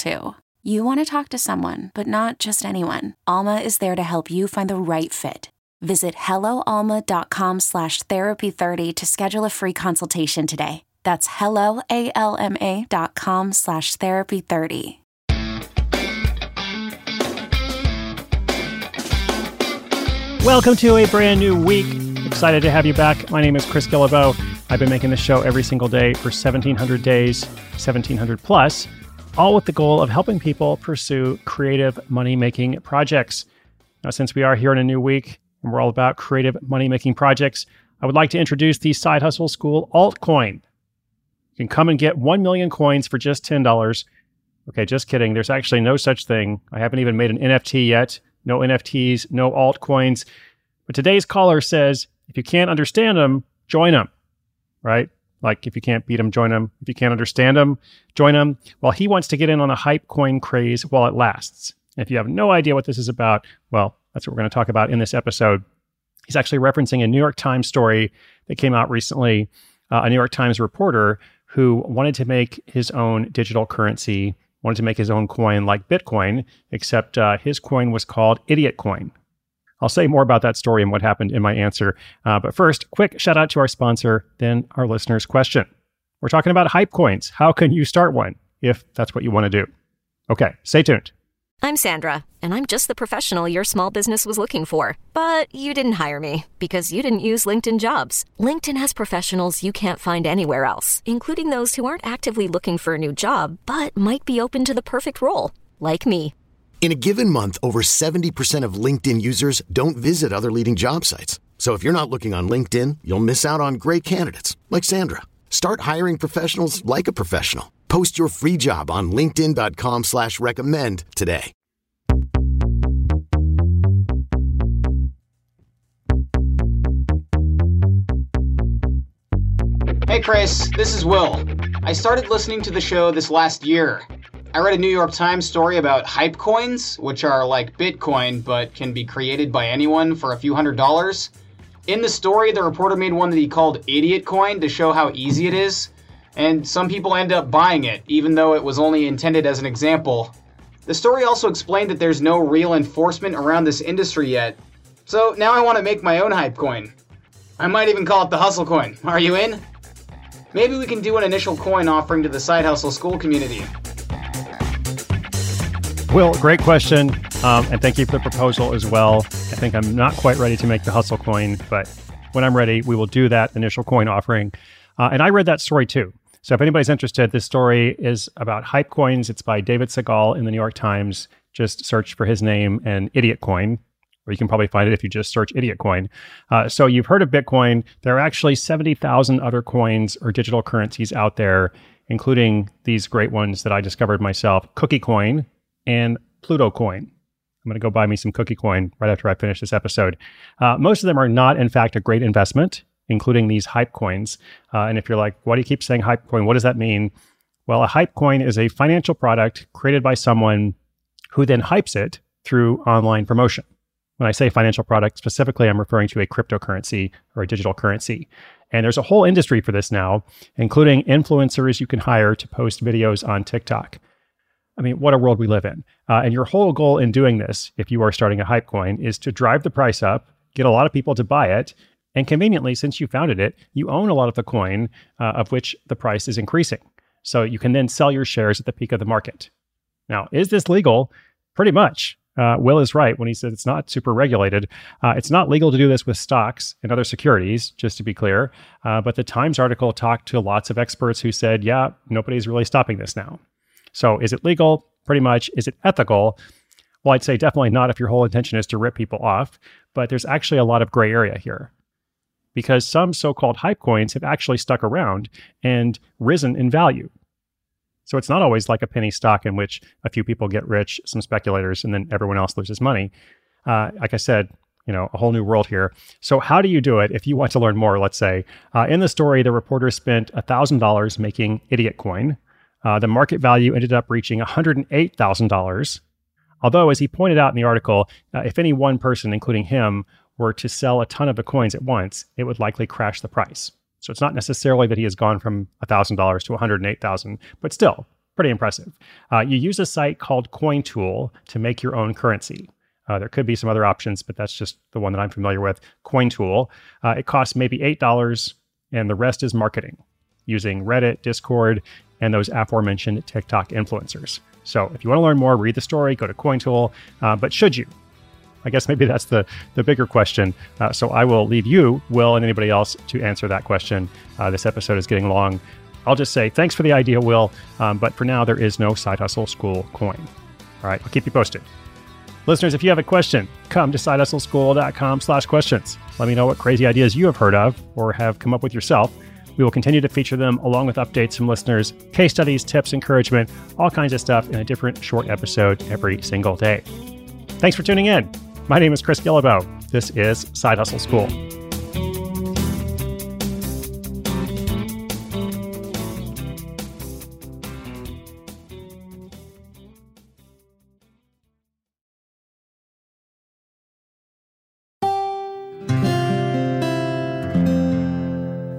too. You want to talk to someone, but not just anyone. Alma is there to help you find the right fit. Visit helloalma.com slash therapy30 to schedule a free consultation today. That's helloalma.com slash therapy30. Welcome to a brand new week. Excited to have you back. My name is Chris Guillebeau. I've been making this show every single day for 1,700 days, 1,700 plus, all with the goal of helping people pursue creative money making projects. Now, since we are here in a new week and we're all about creative money making projects, I would like to introduce the Side Hustle School altcoin. You can come and get 1 million coins for just $10. Okay, just kidding. There's actually no such thing. I haven't even made an NFT yet no NFTs, no altcoins. But today's caller says if you can't understand them, join them, right? Like if you can't beat them, join them. If you can't understand them, join them. Well, he wants to get in on a hype coin craze while it lasts. If you have no idea what this is about, well, that's what we're going to talk about in this episode. He's actually referencing a New York Times story that came out recently. Uh, a New York Times reporter who wanted to make his own digital currency wanted to make his own coin like Bitcoin, except uh, his coin was called Idiot Coin. I'll say more about that story and what happened in my answer. Uh, but first, quick shout out to our sponsor, then our listener's question. We're talking about hype coins. How can you start one if that's what you want to do? Okay, stay tuned. I'm Sandra, and I'm just the professional your small business was looking for. But you didn't hire me because you didn't use LinkedIn jobs. LinkedIn has professionals you can't find anywhere else, including those who aren't actively looking for a new job but might be open to the perfect role, like me. In a given month, over 70% of LinkedIn users don't visit other leading job sites. So if you're not looking on LinkedIn, you'll miss out on great candidates like Sandra. Start hiring professionals like a professional. Post your free job on LinkedIn.com slash recommend today. Hey Chris, this is Will. I started listening to the show this last year. I read a New York Times story about hype coins, which are like Bitcoin but can be created by anyone for a few hundred dollars. In the story, the reporter made one that he called Idiot Coin to show how easy it is and some people end up buying it, even though it was only intended as an example. The story also explained that there's no real enforcement around this industry yet, so now I want to make my own hype coin. I might even call it the Hustle Coin. Are you in? Maybe we can do an initial coin offering to the Side Hustle School community. Will, great question. Um, and thank you for the proposal as well. I think I'm not quite ready to make the hustle coin, but when I'm ready, we will do that initial coin offering. Uh, and I read that story too. So if anybody's interested, this story is about hype coins. It's by David Segal in the New York Times. Just search for his name and Idiot Coin, or you can probably find it if you just search Idiot Coin. Uh, so you've heard of Bitcoin. There are actually 70,000 other coins or digital currencies out there, including these great ones that I discovered myself Cookie Coin and Pluto Coin. I'm going to go buy me some Cookie Coin right after I finish this episode. Uh, most of them are not, in fact, a great investment including these hype coins. Uh, and if you're like, why do you keep saying hype coin? What does that mean? Well, a hype coin is a financial product created by someone who then hypes it through online promotion. When I say financial product, specifically, I'm referring to a cryptocurrency or a digital currency. And there's a whole industry for this now, including influencers you can hire to post videos on TikTok. I mean, what a world we live in. Uh, and your whole goal in doing this, if you are starting a hype coin, is to drive the price up, get a lot of people to buy it. And conveniently, since you founded it, you own a lot of the coin uh, of which the price is increasing. So you can then sell your shares at the peak of the market. Now, is this legal? Pretty much. Uh, Will is right when he says it's not super regulated. Uh, it's not legal to do this with stocks and other securities, just to be clear. Uh, but the Times article talked to lots of experts who said, yeah, nobody's really stopping this now. So is it legal? Pretty much. Is it ethical? Well, I'd say definitely not if your whole intention is to rip people off, but there's actually a lot of gray area here because some so called hype coins have actually stuck around and risen in value. So it's not always like a penny stock in which a few people get rich, some speculators, and then everyone else loses money. Uh, like I said, you know, a whole new world here. So how do you do it? If you want to learn more, let's say uh, in the story, the reporter spent thousand dollars making Idiot Coin. Uh, the market value ended up reaching $108,000. Although, as he pointed out in the article, uh, if any one person, including him, were to sell a ton of the coins at once, it would likely crash the price. So it's not necessarily that he has gone from $1,000 to 108,000, but still pretty impressive. Uh, you use a site called CoinTool to make your own currency. Uh, there could be some other options, but that's just the one that I'm familiar with. CoinTool. Uh, it costs maybe $8, and the rest is marketing using Reddit, Discord, and those aforementioned TikTok influencers. So if you want to learn more, read the story, go to CoinTool. Uh, but should you? I guess maybe that's the, the bigger question. Uh, so I will leave you, Will, and anybody else to answer that question. Uh, this episode is getting long. I'll just say thanks for the idea, Will. Um, but for now, there is no Side Hustle School coin. All right, I'll keep you posted. Listeners, if you have a question, come to sidehustleschool.com slash questions. Let me know what crazy ideas you have heard of or have come up with yourself. We will continue to feature them along with updates from listeners, case studies, tips, encouragement, all kinds of stuff in a different short episode every single day. Thanks for tuning in. My name is Chris Guillebeau. This is Side Hustle School.